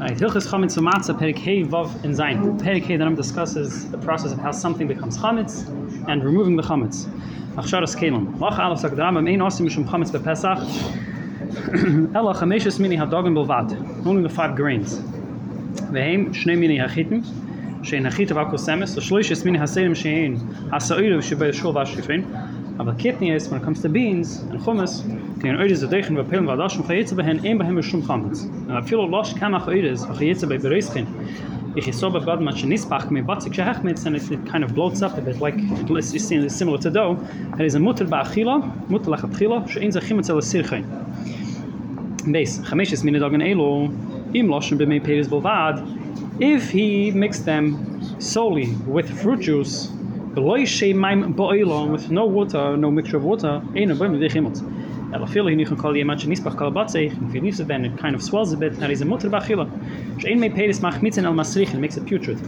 Alright, Hilchas Chametz Umatzah, Perik Hei, Vav, and Zayin. Perik Hei, the number discusses the process of how something becomes Chametz and removing the Chametz. Achsharas Kalim. Lach Aleph Sak Daram, Ein Osim Mishum Chametz be Pesach. Ela Chameshes Mini Hadogim Bilvad, only the five grains. Vehem, Shnei Mini Hachitim, Shein Hachitav Akosemes, Shloishes Mini Haserim Shein, Hasa'irav Shebei Shul Vashifrin, Avakitnias, when it comes to beans and hummus, can oides the dechen we pillen vadash und chayitze behen ein behem shum chametz. And I feel losh kamach oides, a chayitze bei bereischin. Ich is so bei God much nispach me batzik shehachmetz and it, kind of bloats up a bit like it is similar to dough. A mutter mutter dagen elo, im loshen if he mixed them solely with fruit juice, with no water, no mixture of water, ein a boim v'chimot. Ela feel he can call yemach nispach if he leaves it kind of swells a bit, and he's a mutter b'achila. Shein mei peris mach mitzen el masrich, makes it putrid.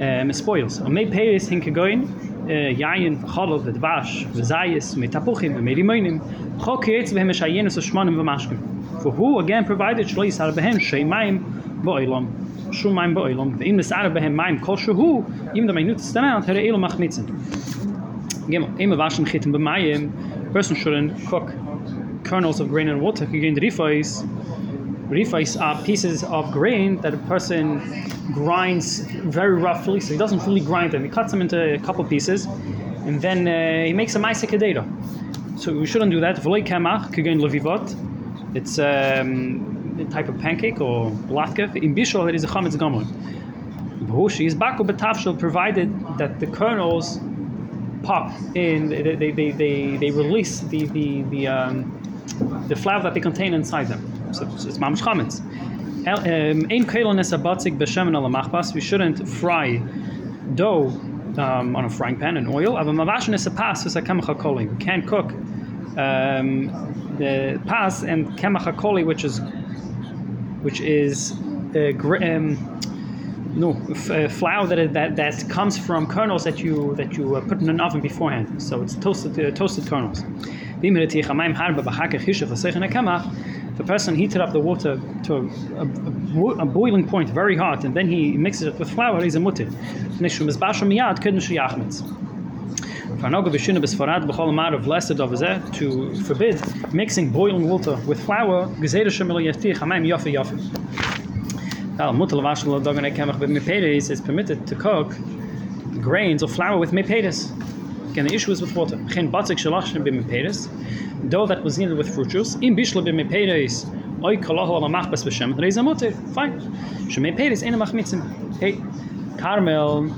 Eh, it spoils. On mei peris hin kegoin, er yayin eh, v'cholol v'dvash v'zayis v'tapuchim v'merimoinim chok yetz eshayenis v'shmanim v'mashkim. For who again provided shlo shum mein boilom im des arbe mein kosche hu im der minute stana und her elo mach nitzen gem im waschen gitten bei mei person should cook kernels of grain and water again the refis refis are pieces of grain that a person grinds very roughly. So he doesn't fully grind them. He cuts them into a couple pieces and then uh, he makes a maisa kededa so we shouldn't do that. Vloy kamach kagen levivot. It's um, type of pancake or latka in bishol it is a chametz gamor. B'hushi is bako betafshel provided that the kernels pop in they they, they, they, they release the the the um, the flour that they contain inside them. So it's mamish chametz. Machbas. We shouldn't fry dough um, on a frying pan in oil. We can't cook um, the pas and kemcha koli, which is which is uh, um, no uh, flour that, that that comes from kernels that you that you uh, put in an oven beforehand. So it's toasted toasted kernels. The person heated up the water to a, a, a, boiling point, very hot, and then he mixes it with flour. He's a mutter. To forbid mixing boiling water with flour is permitted to cook grains or flour with mepedes. Again, the issue is with water. Dough that was needed with fruit juice. In bishla b'mepedes, oy kolahu ala machbas b'shem, reiz amote, fine. Shemepedes ena machmitzim. Hey, caramel,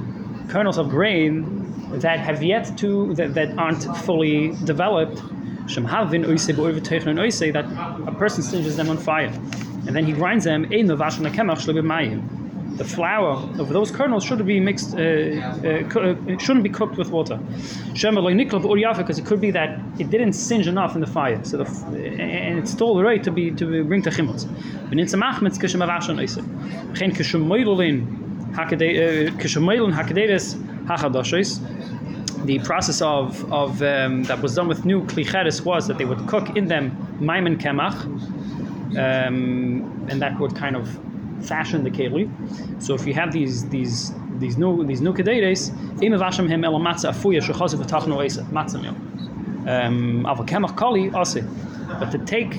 kernels of grain that have yet to that, that aren't fully developed that a person singes them on fire. And then he grinds them the flour of those kernels should be mixed uh, uh, shouldn't be cooked with water. Because it could be that it didn't singe enough in the fire. So the, and it's still right to be to bring to chimutz hachadoshes the process of, of um, that was done with new klicheres was that they would cook in them maimon kemach, um, and that would kind of fashion the keli. So if you have these these these new these new kaderes, im vasham hem el matzah afuya shechazav v'tachno eisa matzah meal. Um, ava kemach kali ase, but to take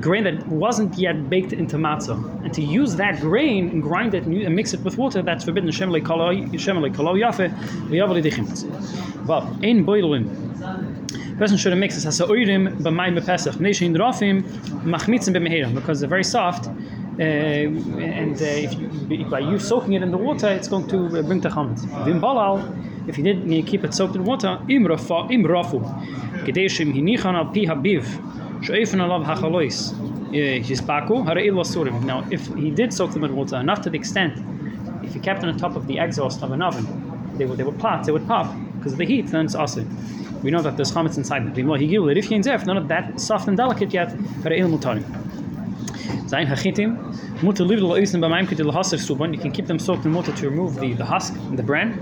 grain that wasn't yet baked into matzah, and to use that grain and grind it and mix it with water, that's forbidden. Shemle kalo yafe v'yavli dichim. Well, ein boilin. Person should mix this as a oirim b'pesach. Neshin drafim machmitzim b'mehiram because they're very soft. Uh, and uh, if you, by you soaking it in the water, it's going to uh, bring tachanut. Vim balal, if you did you keep it soaked in water, im rafu, im rafu. Gedeshim hinichan al pi habiv. Now, if he did soak them in water enough to the extent, if he kept them on top of the exhaust of an oven, they would they would plot, they would pop because of the heat. Then it's awesome. We know that there's chametz inside them. Well, he gave it if he zef, none of that soft and delicate yet. You can keep them soaked in water to remove the, the husk and the bran.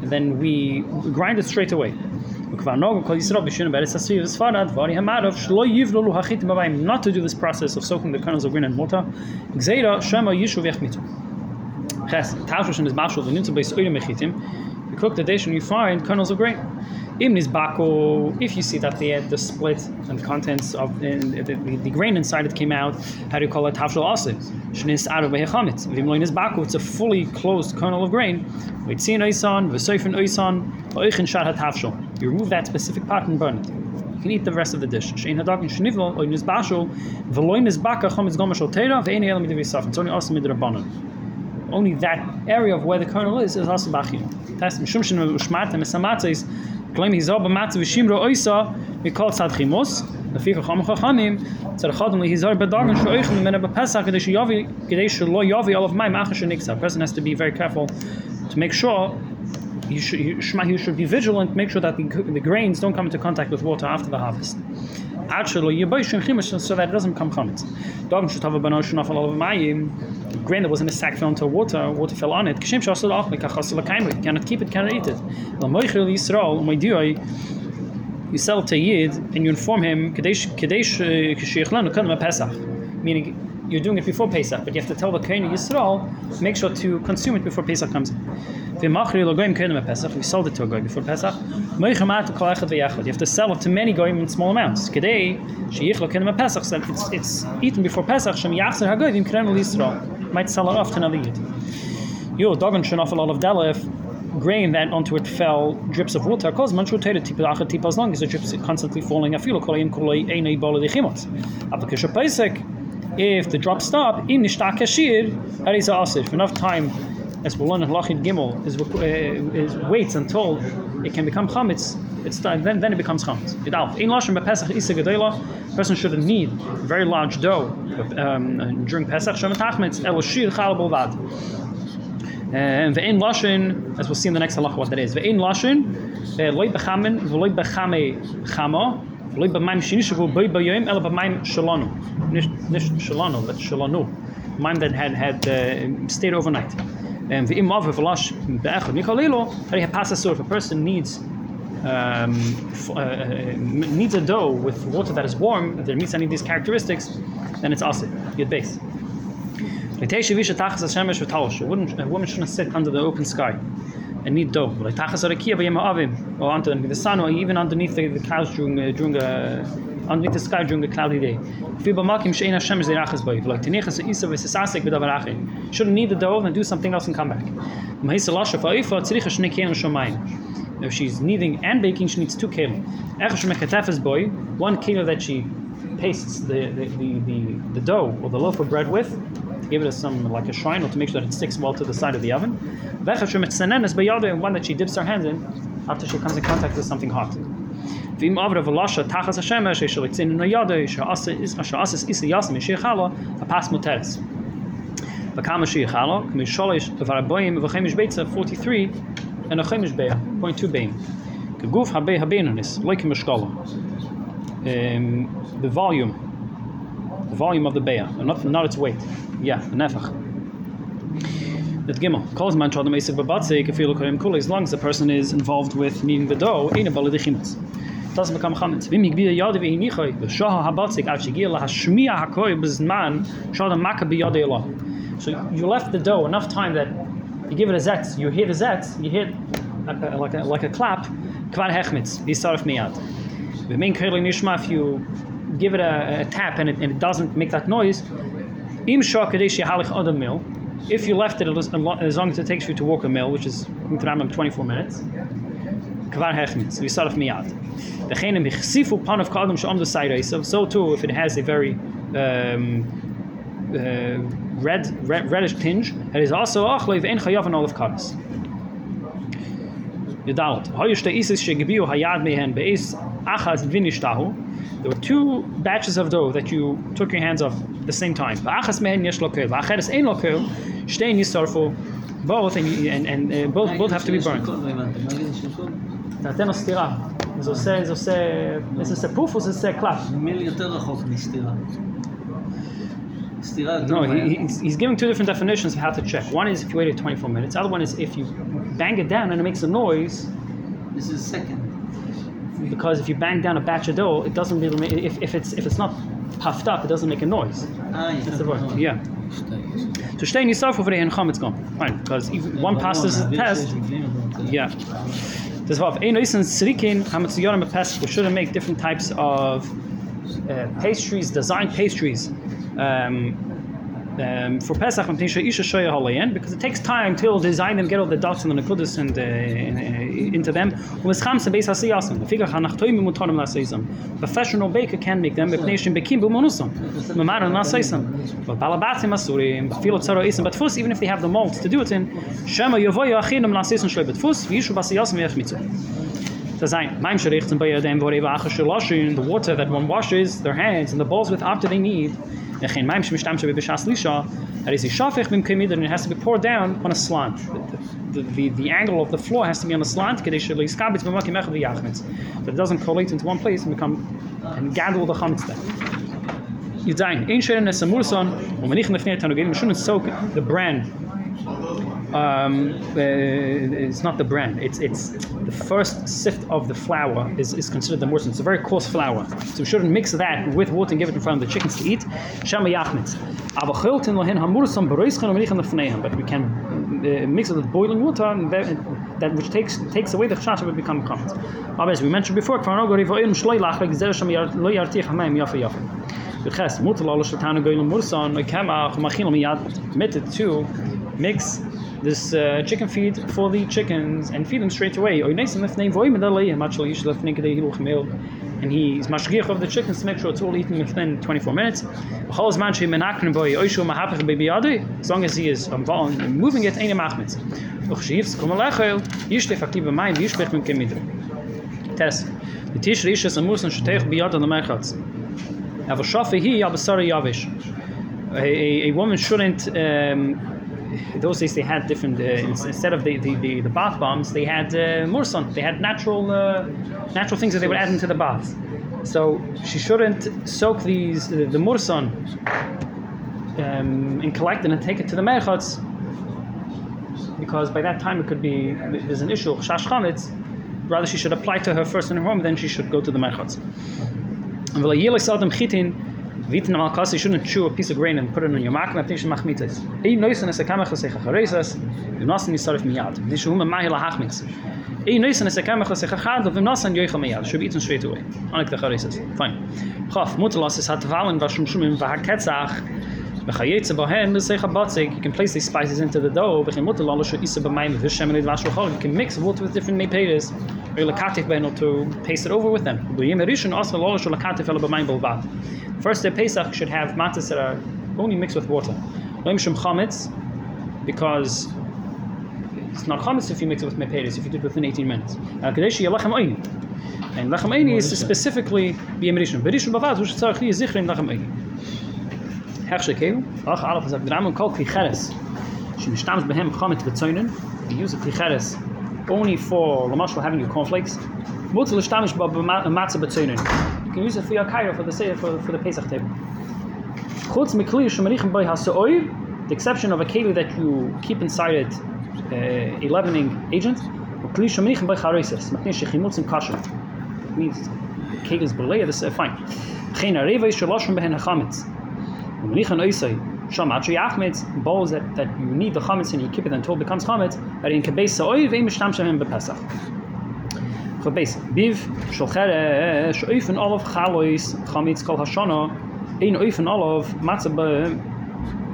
And then we grind it straight away. Not to do this process of soaking the kernels of grain and mortar. Ches Tashush and his. You cook the dish and you find kernels of grain. Ibn is Bako, if you see that the, the split and the contents of the, the, the, grain inside it came out, how do you call it Tavshal Ase? Shnis Arav Behechametz. Vimloin is Bako, it's a fully closed kernel of grain. Veitzin Oisan, Vesoifin Oisan, Oichin Shar HaTavshal. You remove that specific part and burn it. You can eat the rest of the dish. Shein hadagin shnivlo, oin is bashal, veloin is baka, chometz gomashal teira, ve'eni elam midivisaf. It's only awesome midrabanan only that area of where the kernel is is also bachil. Test mishum shenu ushmata mesamatzis claim he's all b'matzav v'shimro oisa mikol tzad chimos. Lefika cham chachamim tzad chadam lehizar bedargan shoichim mena b'pesach kadei sheyavi kadei shelo yavi all of my machash A person has to be very careful to make sure you should, you should be vigilant, make sure that the, the grains don't come into contact with water after the harvest. Actually, you boyshank so that it doesn't become chametz. Dog should have a banana off a lot of mayim. Grain that was in a sack fell into water, water fell on it. Kishim shasel off like a cannot keep it, cannot eat it. Yisrael, my you sell it to Yid and you inform him kadesh kadesh kishiyachlanu kadma pesach, meaning you're doing it before Pesach, but you have to tell the Kohen Yisrael, make sure to consume it before Pesach comes. We sold it to a guy before Pesach. You have to sell it to many goyim in small amounts. Today, so it's, it's eaten before Pesach. Might sell it off to another Yid. Yo, dogan should off a lot of dalef, grain that onto it fell drips of water cause man should take it as long as the drips constantly falling I feel kolay in kolay ein ball of the chimot application pesach if the drops stop, in nishtah kashir, harisa asir. For enough time, as we learn in Lachid Gimel, is, uh, is waits until it can become chametz. It's then then it becomes chametz. In lashon bepesach isa gedela, person shouldn't need very large dough um, during Pesach. Shemet achmetz chal bolvad. And the in lashon, as we'll see in the next halacha, what that is. The in lashon, uh, loy bechamen, v'loy bechame chama. Loi b'maim b'yoyim ela b'maim shalonu. Nish shalonu, but shalonu. Maim that had, had uh, stayed overnight. And the av of the nicholilo, that he had passed a sort if a person needs um, uh, uh needs a dough with water that is warm, if there meets any of these characteristics, then it's asid, good base. A woman shouldn't sit under the open sky and need dough. Like tachas or under the sun, or even underneath the, the clouds during uh, during a underneath the sky during a cloudy day. Shouldn't need the dough and do something else and come back. If she's kneading and baking, she needs two kelim. boy, One kilo that she pastes the, the, the, the, the dough or the loaf of bread with, give it a, some like a shrine or to make sure that it sticks well to the side of the oven. And one that she dips her hands in after she comes in contact with something hot. 43, and a Chemish Bea, Habe like The volume the volume of the beya, not not its weight. Yeah, the nefach. The gimel calls man chadam esik babatzik if you look at him as long as the person is involved with kneading the dough, ain't the chimitz. doesn't become chametz. Vim yigbir yad vehi nichoy v'shah habatzik av shigir lahashmiya hakoy b'zman shadam maka b'yad So you left the dough enough time that you give it a zetz, you hear the zetz, you hear like a, like a, like a clap, kvar hechmitz, yisarif miyad. The main kerli nishma, if you give it a, tap and it, doesn't make that noise, if you left it as long as it takes you to walk a mill, which is 24 minutes, so too if it has a very um, uh, red, red reddish tinge. It is also olive achas vinishtahu There were two batches of dough that you took your hands off at the same time. Achas mehen yesh lokel. Acheres ein lokel. Shtein yisarfu. Both and, and, and uh, both both have to be burned. נתן לו סטירה. זה עושה, זה עושה, זה עושה פוף או זה עושה קלאפ? נדמה לי יותר רחוק מסטירה. No, he, he's, he's, giving two different definitions of how to check. One is if you wait 24 minutes. The other one is if you bang it down and it makes a noise. This is second. because if you bang down a batch of dough, it doesn't really make, if, if it's if it's not puffed up, it doesn't make a noise. Ah, yeah. That's the word. Yeah. To stay in yourself over there and it's gone. fine because if one passes the test, yeah. This of Einoisen Srikin Hamatsuyonim Pes, we shouldn't make different types of uh, pastries, design pastries. Um, um, for Pesach, I'm sure Isha Shoya Halayan, because it takes time to design them, get all the dots and the nekudas and uh, uh, into them. Und es kam zu Beis Hasiyasam. Figure han nach Toim und Tonim Lasayisam. Professional baker can make them, Bepnei Shem Bekim Bumonusam. Mamar and Lasayisam. But Balabatim Asurim, Bafilo Tzara Isam, but first, even if they have the mold to do it in, Shema Yovoya Achinam Lasayisam Shloi, but first, Vishu Basiyasam Yech the water that one washes their hands and the bowls with after they need. That er is bim kemid and it has to be poured down on a slant. The, the, the, angle of the floor has to be on a slant. That it doesn't collate into one place and become and gather the chametz there. Yudain, ein sheren es amurson, und wenn ich nefnei tanugim, we shouldn't soak the bran um, uh, it's not the bran. It's it's the first sift of the flour is, is considered the morson. It's a very coarse flour, so we shouldn't mix that with water and give it in front of the chickens to eat. But we can uh, mix it with boiling water, and that, that which takes takes away the chashav would become chametz. As we mentioned before, to mix this uh, chicken feed for the chickens and feed them straight away. And he's mashgiach of the chickens to make sure it's all eaten within 24 minutes. As long as he is um, moving it, eine machmitz. Test. The tish rishas amus and shetech biyad on the merchatz. Aber shafi hi yavish. A, a, a woman shouldn't um, those days they had different uh, instead of the, the, the, the bath bombs they had uh, they had natural uh, natural things that they would add into the bath. So she shouldn't soak these uh, the murson um, and collect it and take it to the merchatz because by that time it could be there's an issue shash rather she should apply to her first in her home then she should go to the merchatz and v'la yelis adam chitin Viten al kas you shouldn't chew a piece of grain and put it in your mak na tish machmites. Ei noisen es kam khase kharesas, du nasen is sarf miyad. Dis scho ma hila hachmitz. Ei noisen es kam khase khad, du nasen yoy khamiyad, scho bitn straight away. Anik de kharesas. Fine. Khaf mutlas es hat valen was shum shum im vaketzach. Bechayetze bohen, batzig. You can place these spices into the dough. Bechem mutter lalo shu isa b'mayim v'shem and vash l'chol. You can mix water with different meperes. Or lakatif beno to paste it over with them. B'yim erishon also lalo shu lakatif elo b'mayim b'lvat. First day Pesach should have matzahs that are only mixed with water. Lo mishum chametz, because it's not chametz if you mix it with meperes, if you do it within 18 minutes. Al kadeshi yalachem oini. And lachem oini is specifically b'yim erishon. B'vat, which tzarech li yizichrim lachem. Ach alaf is agdram und kol klicheres. She mishtams behem chametz bezoinen. You use a klicheres only for lamashal having your cornflakes. Mutzah l'shtamish ba matzah bezoinen. You can use it for your kairo for the for, for the Pesach table. Chutz mikli shemarichem by hasoy. The exception of a keli that you keep inside it uh, a leavening agent. Kli shemarichem by chareses. Maknin shechimutz and kasher. Means keli is belay. This is fine. Geen areva is shalashim behen. Michon Oisai, bowls that, that you need the chametz and you keep it until it becomes chametz, that in Kabes Sa'oiv, Ein Mishtam Bepesach. Kabes, Biv, Shochere, Shoif Olav Chalois, Chametz Kol Hashana, Ein Oif Olav, Matzah Be,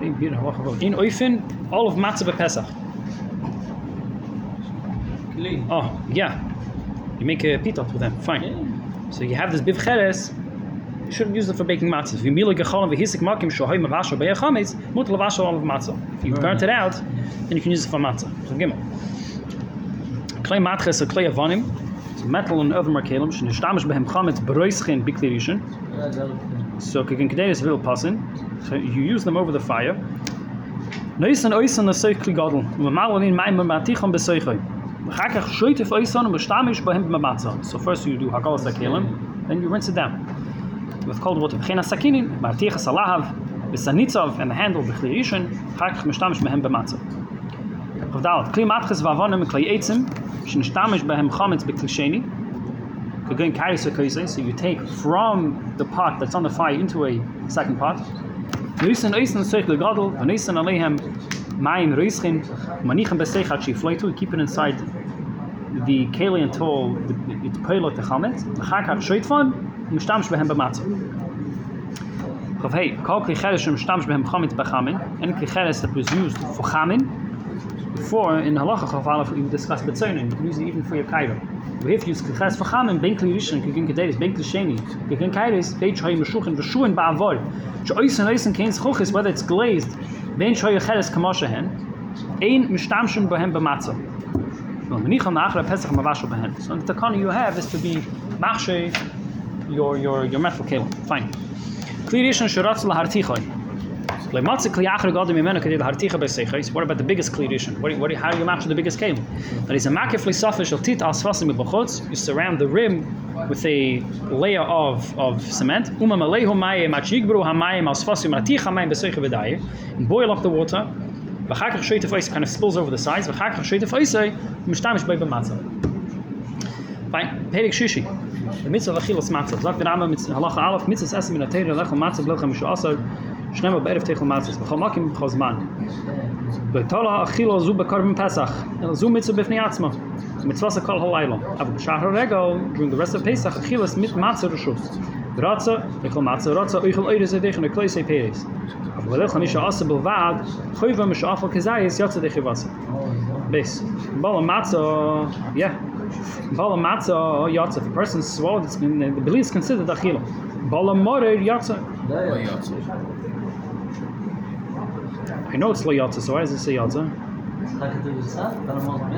in Oifen, olav Matzah Bepesach. Oh, yeah. You make a pitot with them. Fine. So you have this Biv Cheres, you shouldn't use it for baking matzah. If you mila burnt it out, then you can use it for matzah. So gimel. Klei matches or klei avonim, so metal and oven markelim, behem chametz. So kegen vil. So you use them over the fire. Matichon behem. So first you do hakalas akelim, then you rinse it down with cold water. B'chena sakinin, marticha salahav, b'sanitzov, and the handle b'chli rishon. Chakach mishtamish behem b'matzah. Chavdal, kli matches vavonim kli eitzim, shnistamish behem chametz b'kli sheni. So you take from the pot that's on the fire into a second pot. Keep it inside the keli until the, it's pilot the chametz, b'matzah. Chav hey, kol kli cheres mishtamsh behem chametz b'chamin, any kli cheres that was used for chamin, before in halacha aleph we discussed betzonin, you can use it even for your kairo. We have used for chamin, ben kli rishon, kli kedelis, ben kli sheni, kli kairis, ben choy meshuchin, v'shuin ba'avol, she'oisen oisen kein zchuchis, whether it's glazed, ben choy cheres kamoshahen, ein mishtamshim behem b'matzah. Well, menicha nachra pesach mavashal behen. So the takana you have is to be machshe your your your metal cable. Fine. Klirishon shiratzul hartichoy. What about the biggest clearation? What, what, how do you match the biggest cable? That is a makifli safish of tit asfasim bechutz. You surround the rim with a layer of, of cement. Uma malehu mayim achigbru hamayim asfasim ratich hamayim beseicha v'dayir. Boil up the water. V'chakach shoytef oisei kind of spills over the sides. V'chakach shoytef oisei mishtamish bei b'matzah. בי במצה. Fine, פרק שישי. במצווה לאכילס מצה. זאת ברמה הלכה א', מצווה אסם מן התרא לאכול מצה בליל חמישה עשר, שנמה בערב תאכל מצה. בכל מקים ובכל זמן. ותולה אכילו זו בקרבן פסח, אלא זו מצווה בפני עצמה. מצווה זה כל הלילה. אבל בשער הרגל, during the rest of Pesach, אכילס mit מצה רשוס. רצה, אכול מצה, רצה, אכול אוירס ידיכן, אכלויסי פרס. אבל בליל חמישה עשר בלבד, חויבה משאפל כזייס, יוצא דכי וסה. Base. Bala matzah, yeah. Bala matza oh, yatsa. If a person swallowed, It's been the belief is considered achila. Bala morer yatsa. I know it's lo yatsa, so why does it say yatsa?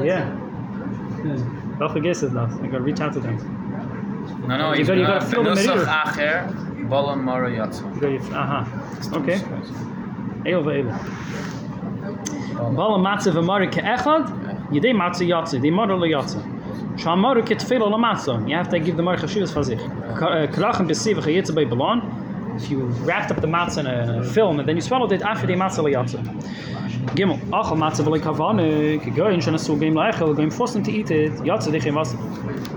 Yeah. Don't forget it, though. I gotta reach out to them. No, no, you got, you gotta fill the meter. Bala morer yatsa. Aha. Okay. Eil ve'eil. Bala matzah v'mari ke'echad. Yidei matza yatsa. Yidei morer lo yatsa. Schau mal, ich tfeil la. You have to give the mark a shoes for sich. Äh, Krachen bis sieben jetzt bei Balon. If you wrapped up the matzah in a film and then you swallowed it after the matzah liyatsa. Gimel, ach al matzah vallik havane, ki goyin shana su gim leichel, goyim fossen to eat it, yatsa dich in was.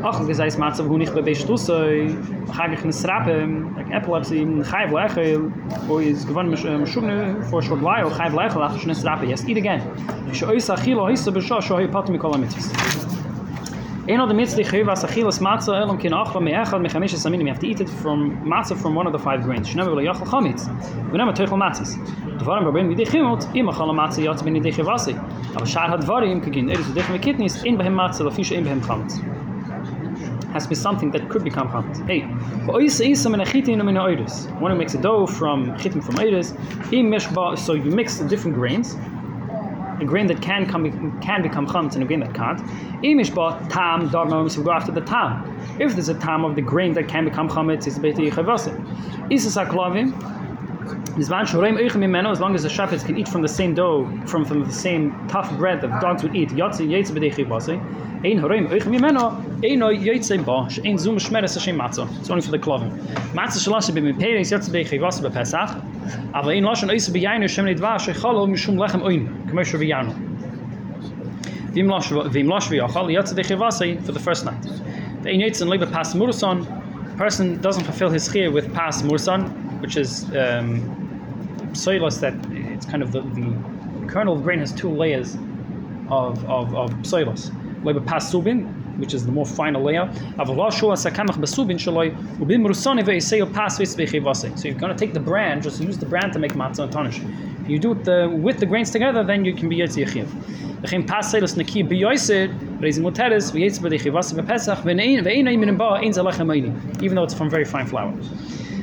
Ach al gizayis matzah vuhu nich bebeish tussoy, chag ich nisrapim, like epilepsy, chayv leichel, o is gewann mishugne, ähm, for a short while, chayv leichel, ach ish Strappe. yes, eat again. Ish oisa chilo, oisa besho, shohi patu mikol mit Gimel, Ein of the chayvas achilas matzah elam kin achva me'echad mechamish saminim. You have to eat it from matzah from one of the five grains. Shnei v'lo yachal chametz. V'nema teichel matzahs. Dvarim rabbein midei chimot, im achal matzah yatz ben yidei chivasi. Aber shar hadvarim, kagin eris v'dechem v'kitnis, ein behem matzah, lafisha ein behem chametz. Has to be something that could become chametz. Hey, v'oisa isa min achitin min ha'oiris. One who makes a dough from chitim from oiris, im meshba, so you mix the different grains, a grain that can come can become chametz and a grain that can't. Imish ba tam dogma we go after the tam. If there's a tam of the grain that can become chametz, it's beti chavase. Isis aklavim. As long as the shepherds can eat from the same dough, from, from the same tough bread that the dogs would eat. It's only for the klovim. For the first night. The person doesn't fulfill his chiyah with pas murson, which is um, psoilos that it's kind of the, the kernel of grain has two layers of of, of psoilos. Leba pas subin, which is the more final layer. So you're going to take the bran, just use the bran to make matzah and tonish. If you do it the, with the grains together, then you can be yetzi even though it's from very fine flour.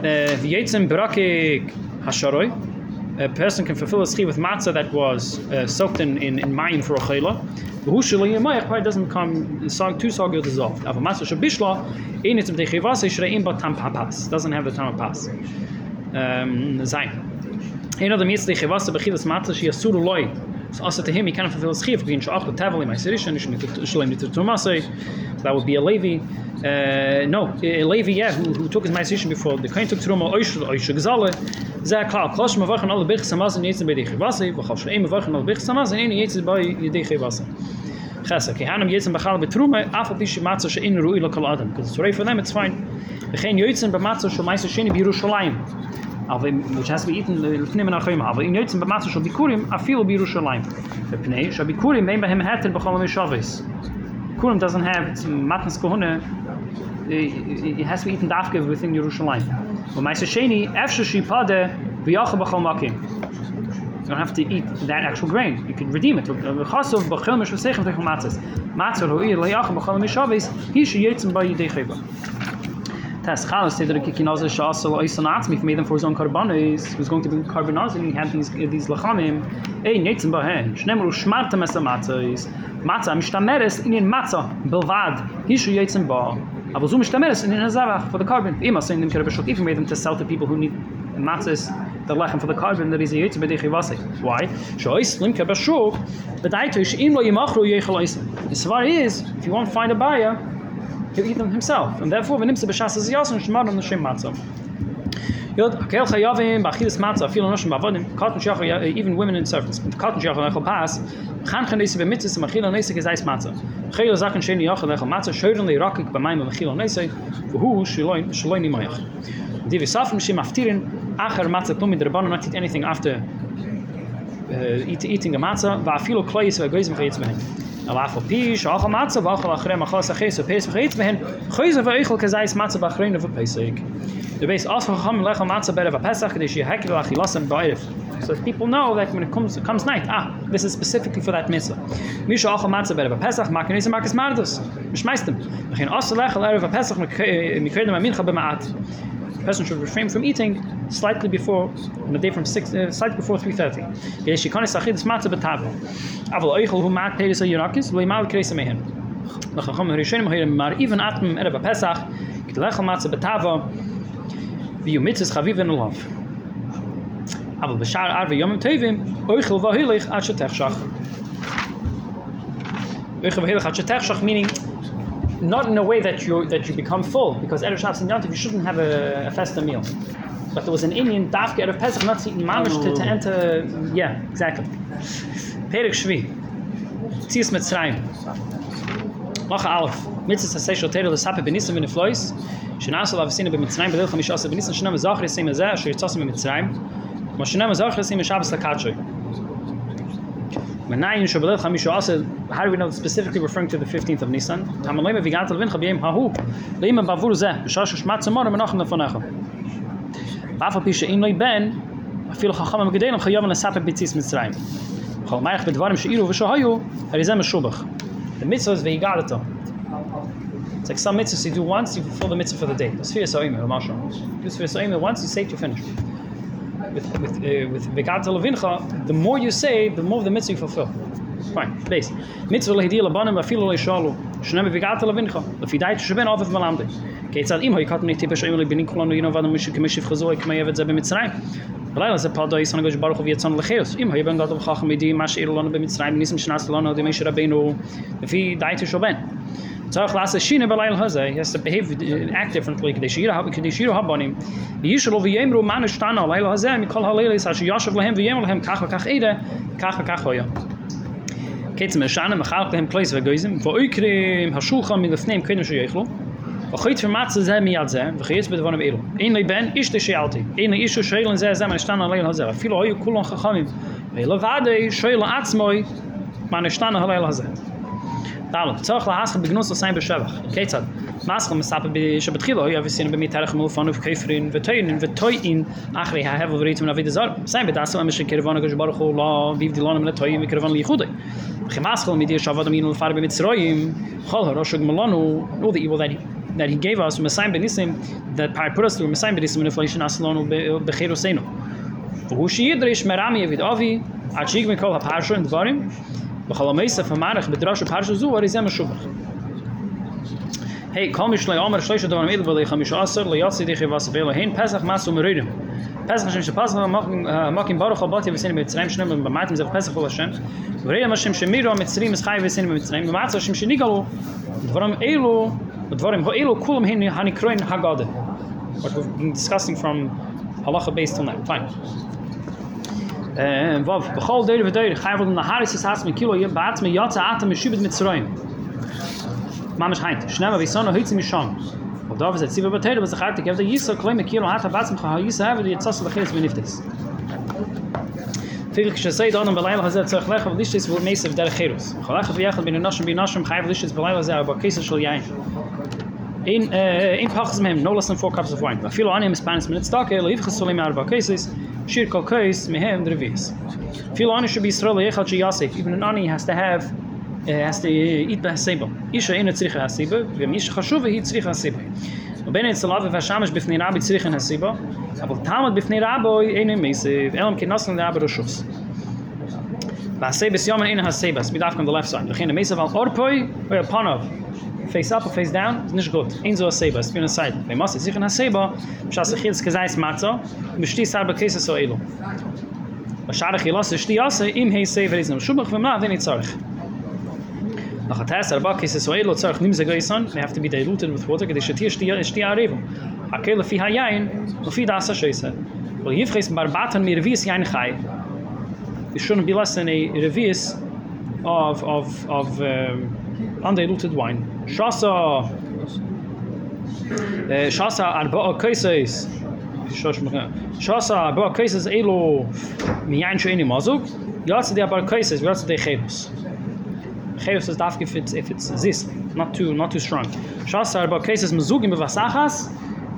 uh, yetzem barakik hasharoi, a person can fulfill a ski with matzah that was uh, soaked in, in, in mayim for a chayla. The hushali yamayach probably doesn't become sog, two sogil dissolved. Av matzah shabishla, ein itzim techivasa, shreim ba tam papas. Doesn't have the tam papas. Um, zayin. Ein other mitzvah techivasa bechilas matzah she asuru loy. So also to him, he cannot fulfill his chiyuv because shach the tavli my sirishan shalem niter tumasay. So that would be a levi. Uh, no, a levi yeah, who, who took his ma'asishin before the kain took truma oishu oishu gzale. Zeh klar, klosh mavach an alle bich samaz in yitzim bei dich vasi, vachal shreim mavach an alle bich samaz in yitzim bei yidich vasi. Chesed, ki hanam yitzim bachal betrume, afal pish matzah she'in ru'i lokal adam. Because it's already for them, it's fine. V'chein yitzim b'matzah shel ma'aseh sheni b'Yerushalayim. Aber which has to be eaten in jetzt bematz schon bikurim a viel bi Yerushalayim the pnei shall bikurim mein behem hatten bechol me shabbos kurim doesn't have matnas kohune it has to be eaten dafke within my sheni afshe shi pade v'yach bechol makim you don't have to eat that actual grain. You can redeem it. chasov bechol me shvesechem matzes matzah ro'i le'yach bechol me shabbos hi she yitzim by yidei chayba Test Chalas said that a kikinoz shasel oisan atzmi made them for his own karbanos. Was going to be karbanos and he had these these lachamim. Ey netzim bahen. Shnemru shmarta mesa matzos. Matzah mishtameres in in matzah belvad. Hishu yetzim ba. Aber so mishtameres in in azavach for the carbon. Ima saying them kerabashot if he made them to sell to people who need matzahs the lechem for the carbon that is a yetzim b'dei chivase. Why? Shois lim tell you, im lo yimachru yechal oisan. The svar is if you want to find a buyer he'll eat them himself. And therefore, when b'shas az yasun, shemar on the shem matzah. Yod, akel chayavim, b'achilis matzah, afil anoshim b'avodim, katan shiach, even women and servants. Katan shiach lechel pas, chan chan nese b'mitzis, machil anese gezais matzah. Chayil zaken sheni yachel lechel matzah, shoyren le rakik b'mayim b'machil anese, v'hu shaloi nimayach. Divi safim shim aftirin, acher matzah not eat anything after uh, eat, eating a matzah, va'afilo kloyis v'agoizim chayitz b'hem. aber auf pisch auch am matze woche achre ma khos achre so pes vergeet mehen khoize ve eichel kazais matze ba khreine ve pesik du weis aus von ham lech pesach shi hek va khilasem baif so people know that when it comes comes night ah this is specifically for that mitzvah. Mish auch am matze bei der pesach ma kenise markes mardos mish meistem wir gehen aus lech der pesach mit mit kreide min maat person should refrain from eating slightly before on the day from 6 uh, slightly before 3:30 yes she can say this matter betab aber euch hu macht pedes so yurakis lo mal mehen noch kham rishen mahir mar even atm er be pesach git lech matze betava wie you mitzes chaviv in love aber be shar arve yom tevim euch va hilig at shtechshach euch va hilig meaning not in a way that you that you become full because Erev Shabbos and Yom Tov you shouldn't have a, a festa meal. But there was an Indian dafke Erev Pesach not eating mamish to, to oh. enter yeah exactly. Perik Shvi Tzis Mitzrayim Mach Alef Mitzvah Sasei Tere L'Sape Benisim V'ne Flois Shenasa Lavasina B'Mitzrayim B'Dil Chamish Asa Benisim Shenam Zachar Yisim Azeh Asher Yitzosim B'Mitzrayim Ma Shenam Zachar Yisim Shabbos L'Katshoi Menayin Shabbat Chamishu Asa, how do we know specifically referring to the 15th of Nisan? The mitzvah is Veigadato. It's like some mitzvahs you do once, you fulfill the mitzvah for the day. That's Fiyas Ha'imah, Masha. Do Fiyas Ha'imah once, you say it, you finish with with uh, with the more you say, the more the mitzvah you fulfill. Fine, base. Mitzvah lehidiyah labanim afilu leishalu. Shnem Vegat Levincha. If you die to sheben off of malamde. כיצד אם היכת מני טיפה שהיו לי בנים כולנו ינו וענו מישהו כמשיב חזוי כמה יבד זה במצרים בלילה זה פעל דוי סנגוש ברוך הוא ויצאנו לחיוס אם היו בן גדול וחכם ידי מה שאילו לנו במצרים ניסים שנס לנו די מי רבינו לפי דייטו שובן צריך לעשות שינה בלילה הזה, he has to behave, uh, act differently, כדי שירה, כדי שירו הבונים, וישלו ויאמרו מה נשתנה הלילה הזה, מכל הלילה, אשר יושב להם ויאמר להם כך וכך עדה, כך וכך kets me shane me khalt dem kleis ve goizim vor euch krem ha shucha mit das nem kenem shoy ekhlo a khoyt fermat ze mi yad ze ve geist mit von em elo in ne ben is de shalti in is so shelen ze ze man shtan alle ha ze a filo hoye kulon khakhamim ve lo vade shoy lo atsmoy man shtan alle ha ze tsokh la has be so sein be shavakh ketsat masch mir sap bi scho betrieber i hab gesehen bi mir telegram uf kefrin we tein in we toy in ach i hab wir reden auf wieder so sein bi das so am schiker von gesch barcho la bi di lan toy mit li khode ich masch mir die schavad mit in farbe mit sroim khol rosh gmlan u no the evil that that he gave us from a sign benissim that put us through a sign benissim inflation asalon be khir usaino for who she yidra ish meram yavid avi achik mekol in the bachalameisa famanach bedrash haparsho zu Hey, kol mishloy omer shloish davar mit bel khamish aser le yasi dikh vas vel hin pesach mas um redem. Pesach shem shpas machen uh, machen baruch abot wir sind mit zraim shnem und matem ze pesach kol shem. Vrei ma shem shmiro mit zrim es khayv sind mit zraim und matem shem shnigalo. Dvarim elo, dvarim ho elo kulam hin hani kroin hagade. What we've been discussing from halacha based on that. Fine. Uh, ähm, wav, bechol deide vdeide, chayvod na haris es has me kilo, bat me yatsa atam me mit zraim mamish heint shnema visono hitz mi sham und da was sie über tele kilo hat khis hazat tsakh lekh der khirus bin bin khayf shol yain. In in no less than 4 cups of wine. But feel on him spanish minutes if cases mehem drevis feel on should be israel even an ani has to have אז אית בהסיבה. איש אינו צריך הסיבה, ומי שחשוב היא צריך הסיבה. ובין אצל אבי והשמש בפני רבי צריכן הסיבה, אבל תלמוד בפני רבוי אינו מייסיב, אלא אם כן נוסן לרבי רשוס. והסיבס יומן אינו הסיבס, בדווקא on the left side. וכן המייסיב על אורפוי או על face up or face down is nicht gut in so a saber spin aside side man sich in a saber schas ich jetzt matzo besti saber kase so elo was schade ich lasse steh im hay saber ist noch schubach wenn man wenn ich nach der Tesser Bak ist es so elo zurück nimm sie gei son mir haft mit der Routen mit Wasser gedischt hier stier ist die Arevo. A fi hayain und fi das scheiße und hier fräsen barbaten mir wie es ja ein gei ist schon bi lassen ei revis of of of um ähm, and diluted wine shasa äh shasa arba kaisis shosh mach shasa arba kaisis elo. Mi ein mazuk jetzt der bar kaisis wird der khebs Khabs is daf if it's if it's this not too not too strong. Shasa arba cases mazuk im vasachas.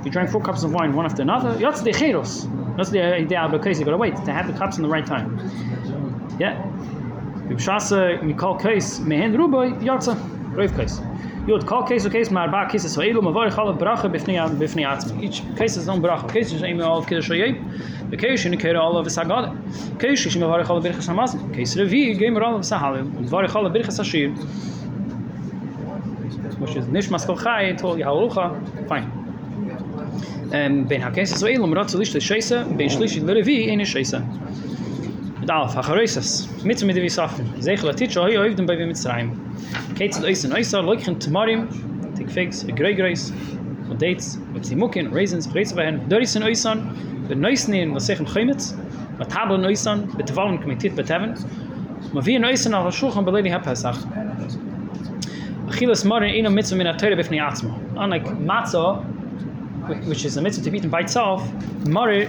You drank four cups of wine one after another. Yats the khabs. That's the idea arba case. You gotta wait to have the cups in the right time. Yeah. B'shasa uh, mikol case mehen ruboy yatsa roif case. Jod, kol case case mar ba kisse so elo ma vor ich brache bifni an bifni at. Each case is on brache. Case is immer auf kisse ye. The case in care all of us agad. Case is ma vor ich halb brache samas. Case revi game roll of sahal. Und vor ich halb brache sashir. Is nish mas kol khay to ya rucha. Fine. Ähm ben hakes so elo ma so lishte shaysa, ben shlishi le in shaysa. Mit alf hachareses mit mit de visafen zegel a titcho hoy hoyden bei mit tsraim kates de eisen eiser leuchen tmarim tik figs a grey grace und dates mit zimukin raisins breits werden dort is en eisen de neisen in was sagen khimet mit habel neisen mit de vallen komitet betaven ma vi neisen auf shulchan beleni hab pesach. Achilles Morin in a mitzvah min a teure bifni atzma. Unlike matzah, which is a mitzvah to be eaten by itself, Morin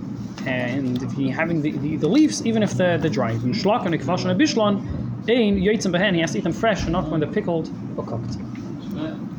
and if you having the, the, the leaves, even if they're, they're dry. In shlak and a bishlan, ein yoitzim behen, he has to eat them fresh and not when they're pickled or cooked.